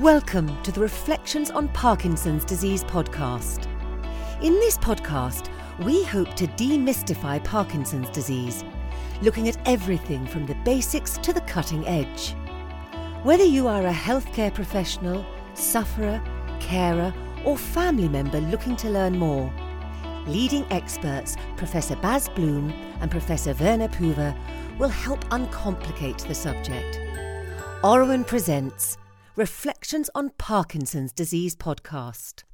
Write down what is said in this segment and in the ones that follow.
Welcome to the Reflections on Parkinson's Disease podcast. In this podcast, we hope to demystify Parkinson's disease, looking at everything from the basics to the cutting edge. Whether you are a healthcare professional, sufferer, carer, or family member looking to learn more, leading experts Professor Bas Bloem and Professor Werner Poewe will help uncomplicate the subject. Oruen presents Reflections on Parkinson's Disease podcast.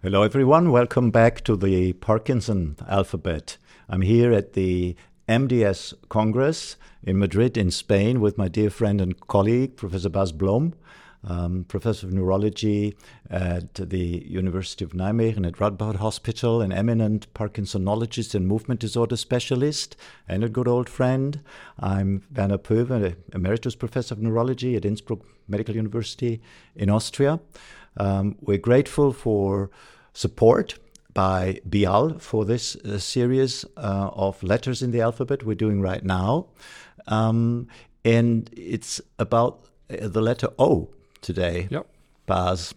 Hello, everyone. Welcome back to the Parkinson Alphabet. I'm here at the MDS Congress in Madrid, in Spain, with my dear friend and colleague, Professor Bas Bloem um, professor of neurology at the University of Nijmegen at Radboud Hospital, an eminent Parkinsonologist and movement disorder specialist, and a good old friend. I'm Werner Poewe, emeritus professor of neurology at Innsbruck Medical University in Austria. Um, we're grateful for support by Bial for this uh, series uh, of letters in the alphabet we're doing right now. Um, and it's about uh, the letter O today, yep. Bas.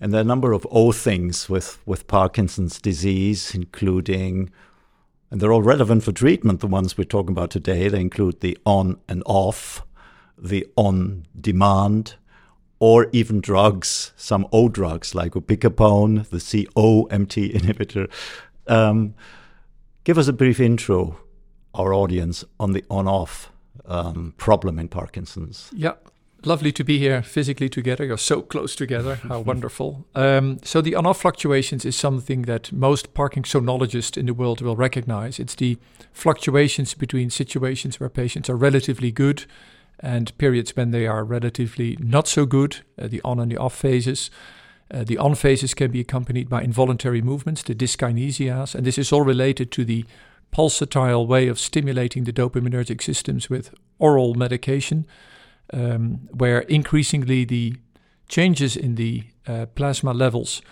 And there are a number of O things with, with Parkinson's disease, including, and they're all relevant for treatment, the ones we're talking about today. They include the on and off, the on demand, or even drugs, some O drugs like opicapone, the COMT inhibitor. Um, give us a brief intro, our audience, on the on off um, problem in Parkinson's. Yeah lovely to be here physically together. You're so close together. How wonderful. Um, so, the on off fluctuations is something that most Parkinsonologists in the world will recognize. It's the fluctuations between situations where patients are relatively good and periods when they are relatively not so good, uh, the on and the off phases. Uh, the on phases can be accompanied by involuntary movements, the dyskinesias, and this is all related to the pulsatile way of stimulating the dopaminergic systems with oral medication um, where increasingly the changes in the uh, plasma levels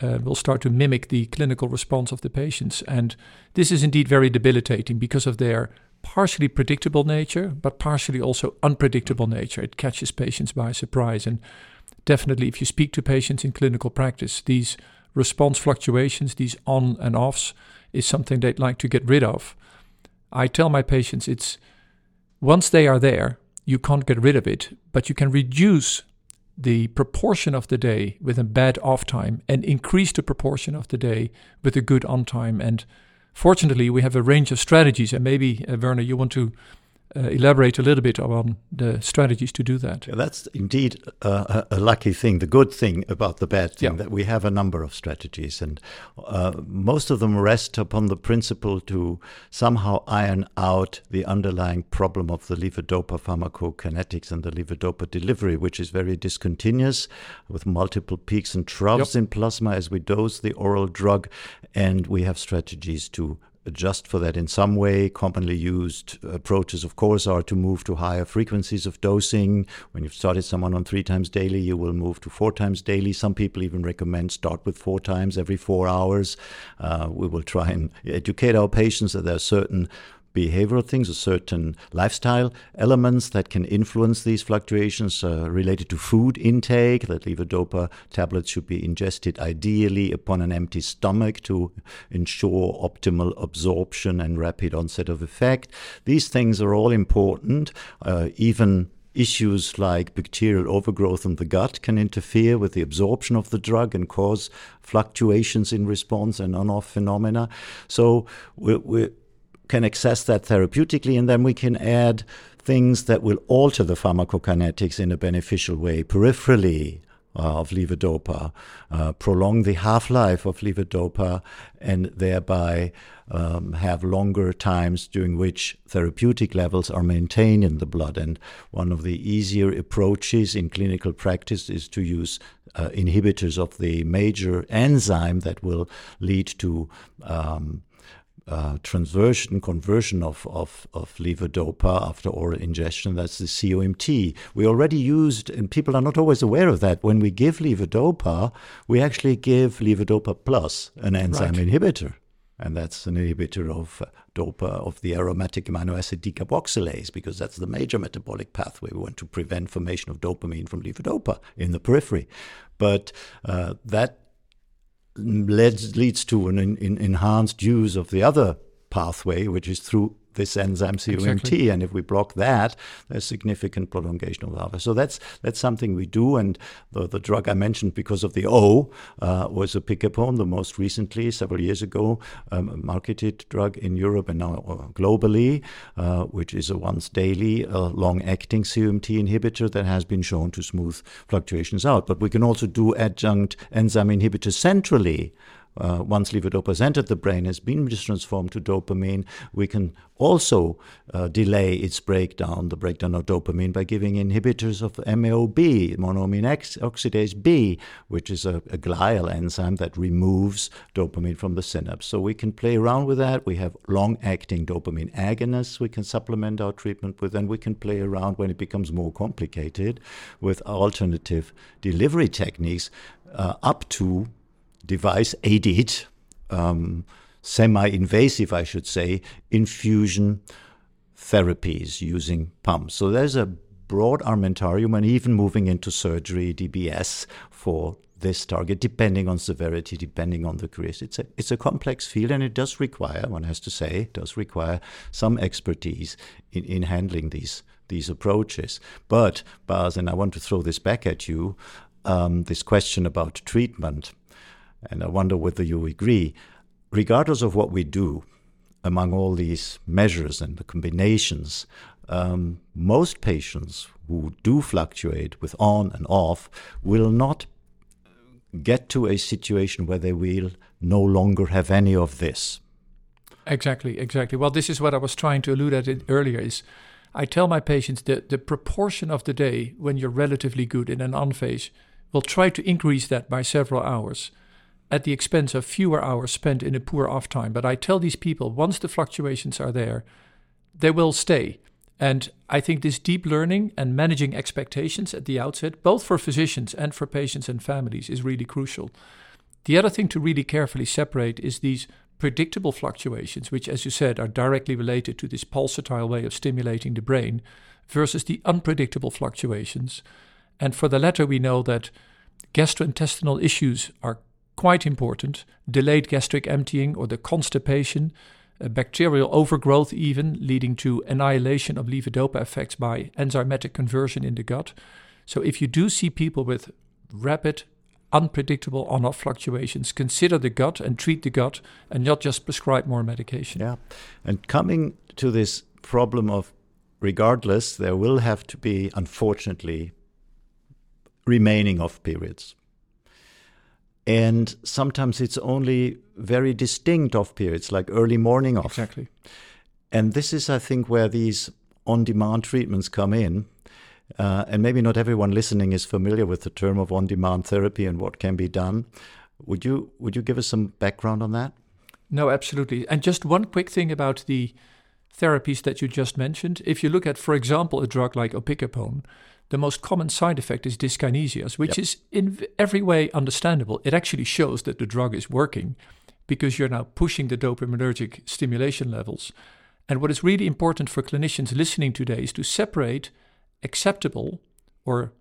uh, will start to mimic the clinical response of the patients. And this is indeed very debilitating because of their partially predictable nature, but partially also unpredictable nature. It catches patients by surprise. And definitely, if you speak to patients in clinical practice, these response fluctuations, these on and offs, is something they'd like to get rid of. I tell my patients it's once they are there, you can't get rid of it, but you can reduce the proportion of the day with a bad off time and increase the proportion of the day with a good on time. And fortunately, we have a range of strategies. And maybe, uh, Werner, you want to uh, elaborate a little bit on the strategies to do that. Yeah, that's indeed a, a, lucky thing, the good thing about the bad thing, yeah. that we have a number of strategies. And uh, most of them rest upon the principle to somehow iron out the underlying problem of the levodopa pharmacokinetics and the levodopa delivery, which is very discontinuous with multiple peaks and troughs yep. in plasma as we dose the oral drug. And we have strategies to adjust for that in some way. Commonly used approaches, of course, are to move to higher frequencies of dosing. When you've started someone on three times daily, you will move to four times daily. Some people even recommend start with four times every four hours. Uh, we will try and educate our patients that there are certain behavioral things or certain lifestyle elements that can influence these fluctuations uh, related to food intake, that levodopa tablets should be ingested ideally upon an empty stomach to ensure optimal absorption and rapid onset of effect. These things are all important, uh, even issues like bacterial overgrowth in the gut can interfere with the absorption of the drug and cause fluctuations in response and on off phenomena. So we're, we're can access that therapeutically, and then we can add things that will alter the pharmacokinetics in a beneficial way peripherally uh, of levodopa, uh, prolong the half life of levodopa, and thereby um, have longer times during which therapeutic levels are maintained in the blood. And one of the easier approaches in clinical practice is to use uh, inhibitors of the major enzyme that will lead to um, uh, transversion conversion of, of, of levodopa after oral ingestion. That's the COMT. We already used, and people are not always aware of that. When we give levodopa, we actually give levodopa plus, an enzyme right. inhibitor. and that's an inhibitor of uh, dopa of the aromatic amino acid decarboxylase because that's the major metabolic pathway. We want to prevent formation of dopamine from levodopa in the periphery, but uh, that leads leads to an in enhanced use of the other pathway, which is through this enzyme COMT, exactly. and if we block that, there's significant prolongation of alpha. So that's that's something we do. And the, the drug I mentioned because of the O uh, was opicapone, the most recently several years ago um, marketed drug in Europe and now uh, globally, uh, which is a once daily uh, long-acting COMT inhibitor that has been shown to smooth fluctuations out. But we can also do adjunct enzyme inhibitors centrally uh, once levodopa entered the brain, has been transformed to dopamine, we can also uh, delay its breakdown, the breakdown of dopamine, by giving inhibitors of MAOB, monoamine oxidase B, which is a, a glial enzyme that removes dopamine from the synapse. So we can play around with that. We have long acting dopamine agonists we can supplement our treatment with, and we can play around when it becomes more complicated with alternative delivery techniques uh, up to device aided, um, semi invasive, I should say, infusion therapies using pumps. So there's a broad armamentarium and even moving into surgery, DBS, for this target, depending on severity, depending on the case. It's a, it's a complex field and it does require, one has to say, it does require some expertise in, in handling these, these approaches. But, Bas, and I want to throw this back at you, um, this question about treatment and I wonder whether you agree, regardless of what we do among all these measures and the combinations, um, most patients who do fluctuate with on and off will not get to a situation where they will no longer have any of this. Exactly, exactly. Well, this is what I was trying to allude at earlier is I tell my patients that the proportion of the day when you're relatively good in an on phase, will try to increase that by several hours at the expense of fewer hours spent in a poor off time. But I tell these people once the fluctuations are there, they will stay. And I think this deep learning and managing expectations at the outset, both for physicians and for patients and families, is really crucial. The other thing to really carefully separate is these predictable fluctuations, which, as you said, are directly related to this pulsatile way of stimulating the brain, versus the unpredictable fluctuations. And for the latter, we know that gastrointestinal issues are quite important delayed gastric emptying or the constipation, uh, bacterial overgrowth, even leading to annihilation of levodopa effects by enzymatic conversion in the gut. So, if you do see people with rapid, unpredictable on off fluctuations, consider the gut and treat the gut and not just prescribe more medication. Yeah. And coming to this problem of regardless, there will have to be, unfortunately, remaining off periods. And sometimes it's only very distinct off periods, like early morning off. Exactly. And this is, I think, where these on demand treatments come in. Uh, and maybe not everyone listening is familiar with the term of on demand therapy and what can be done. Would you, would you give us some background on that? No, absolutely. And just one quick thing about the therapies that you just mentioned. If you look at, for example, a drug like opicapone, the most common side effect is dyskinesias, which yep. is in every way understandable. It actually shows that the drug is working because you're now pushing the dopaminergic stimulation levels. And what is really important for clinicians listening today is to separate acceptable or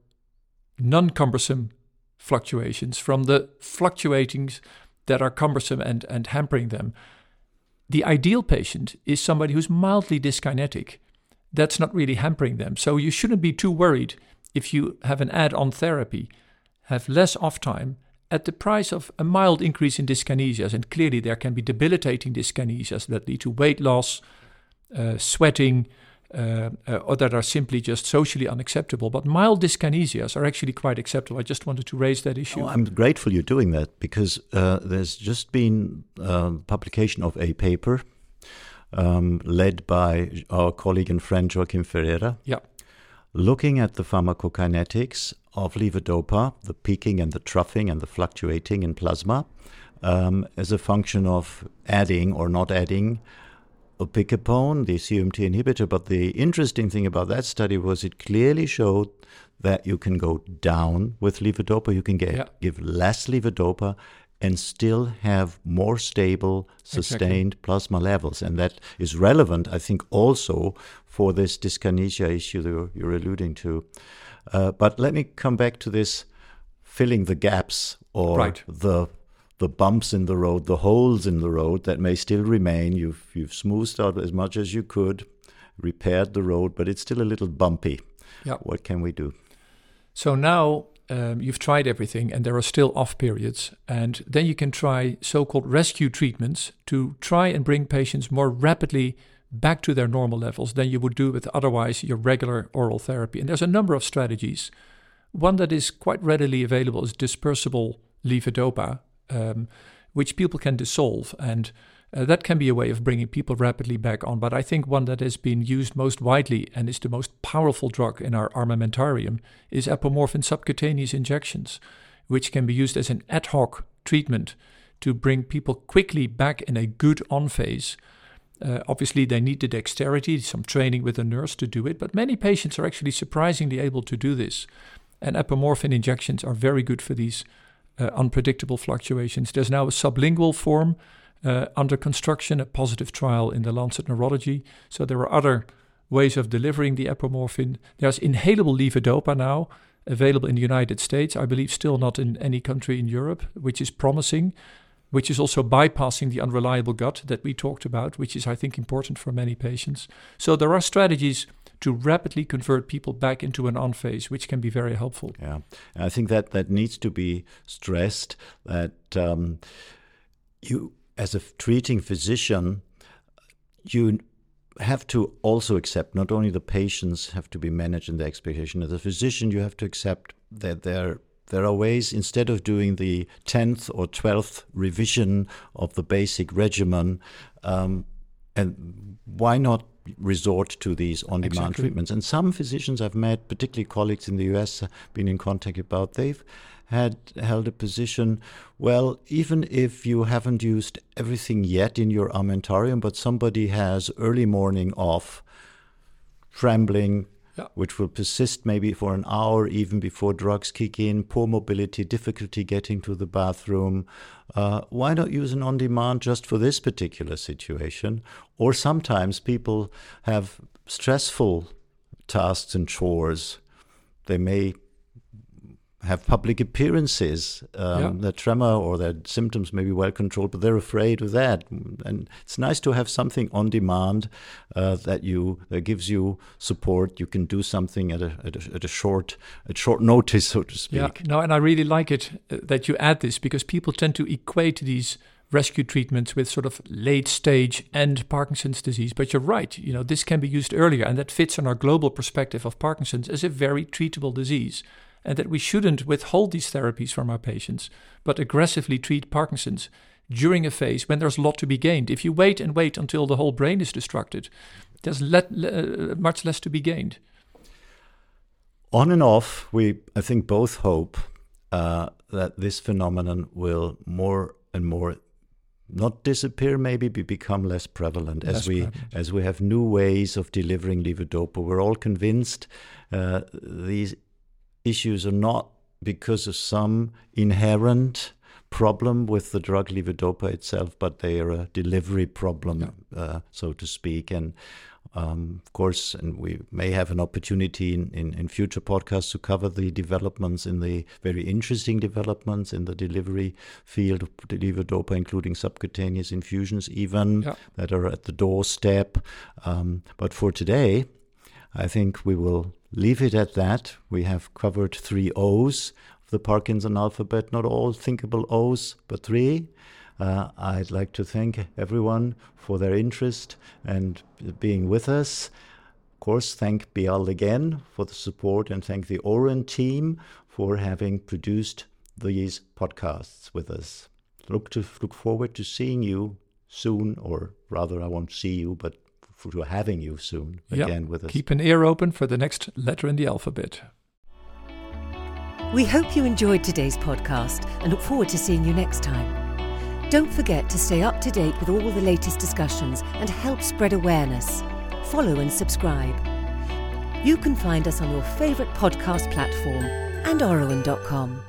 non cumbersome fluctuations from the fluctuatings that are cumbersome and, and hampering them. The ideal patient is somebody who's mildly dyskinetic that's not really hampering them. So you shouldn't be too worried if you have an add on therapy, have less off time at the price of a mild increase in dyskinesias. And clearly, there can be debilitating dyskinesias that lead to weight loss, uh, sweating, uh, uh, or that are simply just socially unacceptable. But mild dyskinesias are actually quite acceptable. I just wanted to raise that issue. Oh, I'm grateful you're doing that because uh, there's just been uh, publication of a paper um, led by our colleague and friend Joaquim Ferreira. Yeah. Looking at the pharmacokinetics of levodopa, the peaking and the troughing and the fluctuating in plasma, um, as a function of adding or not adding opicapone, the CMT inhibitor. But the interesting thing about that study was it clearly showed that you can go down with levodopa, you can get, yeah. give less levodopa, and still have more stable, sustained exactly. plasma levels. And that is relevant, I think, also for this dyskinesia issue that you're alluding to. Uh, but let me come back to this filling the gaps or right. the the bumps in the road, the holes in the road that may still remain. You've you've smoothed out as much as you could, repaired the road, but it's still a little bumpy. Yeah. What can we do? So now um, you've tried everything and there are still off periods. And then you can try so called rescue treatments to try and bring patients more rapidly back to their normal levels than you would do with otherwise your regular oral therapy. And there's a number of strategies. One that is quite readily available is dispersible levodopa, um, which people can dissolve. And uh, that can be a way of bringing people rapidly back on. But I think one that has been used most widely and is the most powerful drug in our armamentarium is apomorphine subcutaneous injections, which can be used as an ad hoc treatment to bring people quickly back in a good on phase. Uh, obviously, they need the dexterity, some training with a nurse to do it, but many patients are actually surprisingly able to do this. And apomorphine injections are very good for these uh, unpredictable fluctuations. There's now a sublingual form uh, under construction, a positive trial in the Lancet Neurology. So there are other ways of delivering the apomorphine. There's inhalable levodopa now available in the United States, I believe still not in any country in Europe, which is promising, which is also bypassing the unreliable gut that we talked about, which is, I think, important for many patients. So there are strategies to rapidly convert people back into an on phase, which can be very helpful. Yeah, I think that that needs to be stressed that um, you as a treating physician, you have to also accept not only the patients have to be managed in the expectation as a physician you have to accept that there there are ways instead of doing the 10th or 12th revision of the basic regimen um, and why not resort to these on-demand exactly. treatments and some physicians i've met particularly colleagues in the us been in contact about they've had held a position well, even if you haven't used everything yet in your armamentarium, but somebody has early morning off, trembling, yeah. which will persist maybe for an hour even before drugs kick in, poor mobility, difficulty getting to the bathroom. Uh, why not use an on demand just for this particular situation? Or sometimes people have stressful tasks and chores. They may have public appearances. Um, yeah. Their tremor or their symptoms may be well controlled, but they're afraid of that. And it's nice to have something on demand uh, that you that gives you support. You can do something at a, at a, at a short at short notice, so to speak. Yeah, no, and I really like it uh, that you add this because people tend to equate these rescue treatments with sort of late stage end Parkinson's disease. But you're right, you know, this can be used earlier, and that fits in our global perspective of Parkinson's as a very treatable disease and that we shouldn't withhold these therapies from our patients, but aggressively treat Parkinson's during a phase when there's a lot to be gained. If you wait and wait until the whole brain is destructed, there's le- le- uh, much less to be gained. On and off, we I think both hope uh, that this phenomenon will more and more not disappear maybe but become less prevalent less as we prevalent. as we have new ways of delivering levodopa we're all convinced uh, these issues are not because of some inherent problem with the drug levodopa itself, but they are a delivery problem, yeah. uh, so to speak. And um, of course, and we may have an opportunity in, in, in, future podcasts to cover the developments in the very interesting developments in the delivery field of levodopa, including subcutaneous infusions, even yeah. that are at the doorstep. Um, but for today, I think we will leave it at that. We have covered three O's of the Parkinson alphabet, not all thinkable O's, but three. Uh, I'd like to thank everyone for their interest and being with us. Of course, thank Bial again for the support and thank the Oruen team for having produced these podcasts with us. Look to look forward to seeing you soon, or rather, I won't see you, but for having you soon again yep. with us. Keep an ear open for the next letter in the alphabet. We hope you enjoyed today's podcast and look forward to seeing you next time. Don't forget to stay up to date with all the latest discussions and help spread awareness. Follow and subscribe. You can find us on your favourite podcast platform and Oruen.com.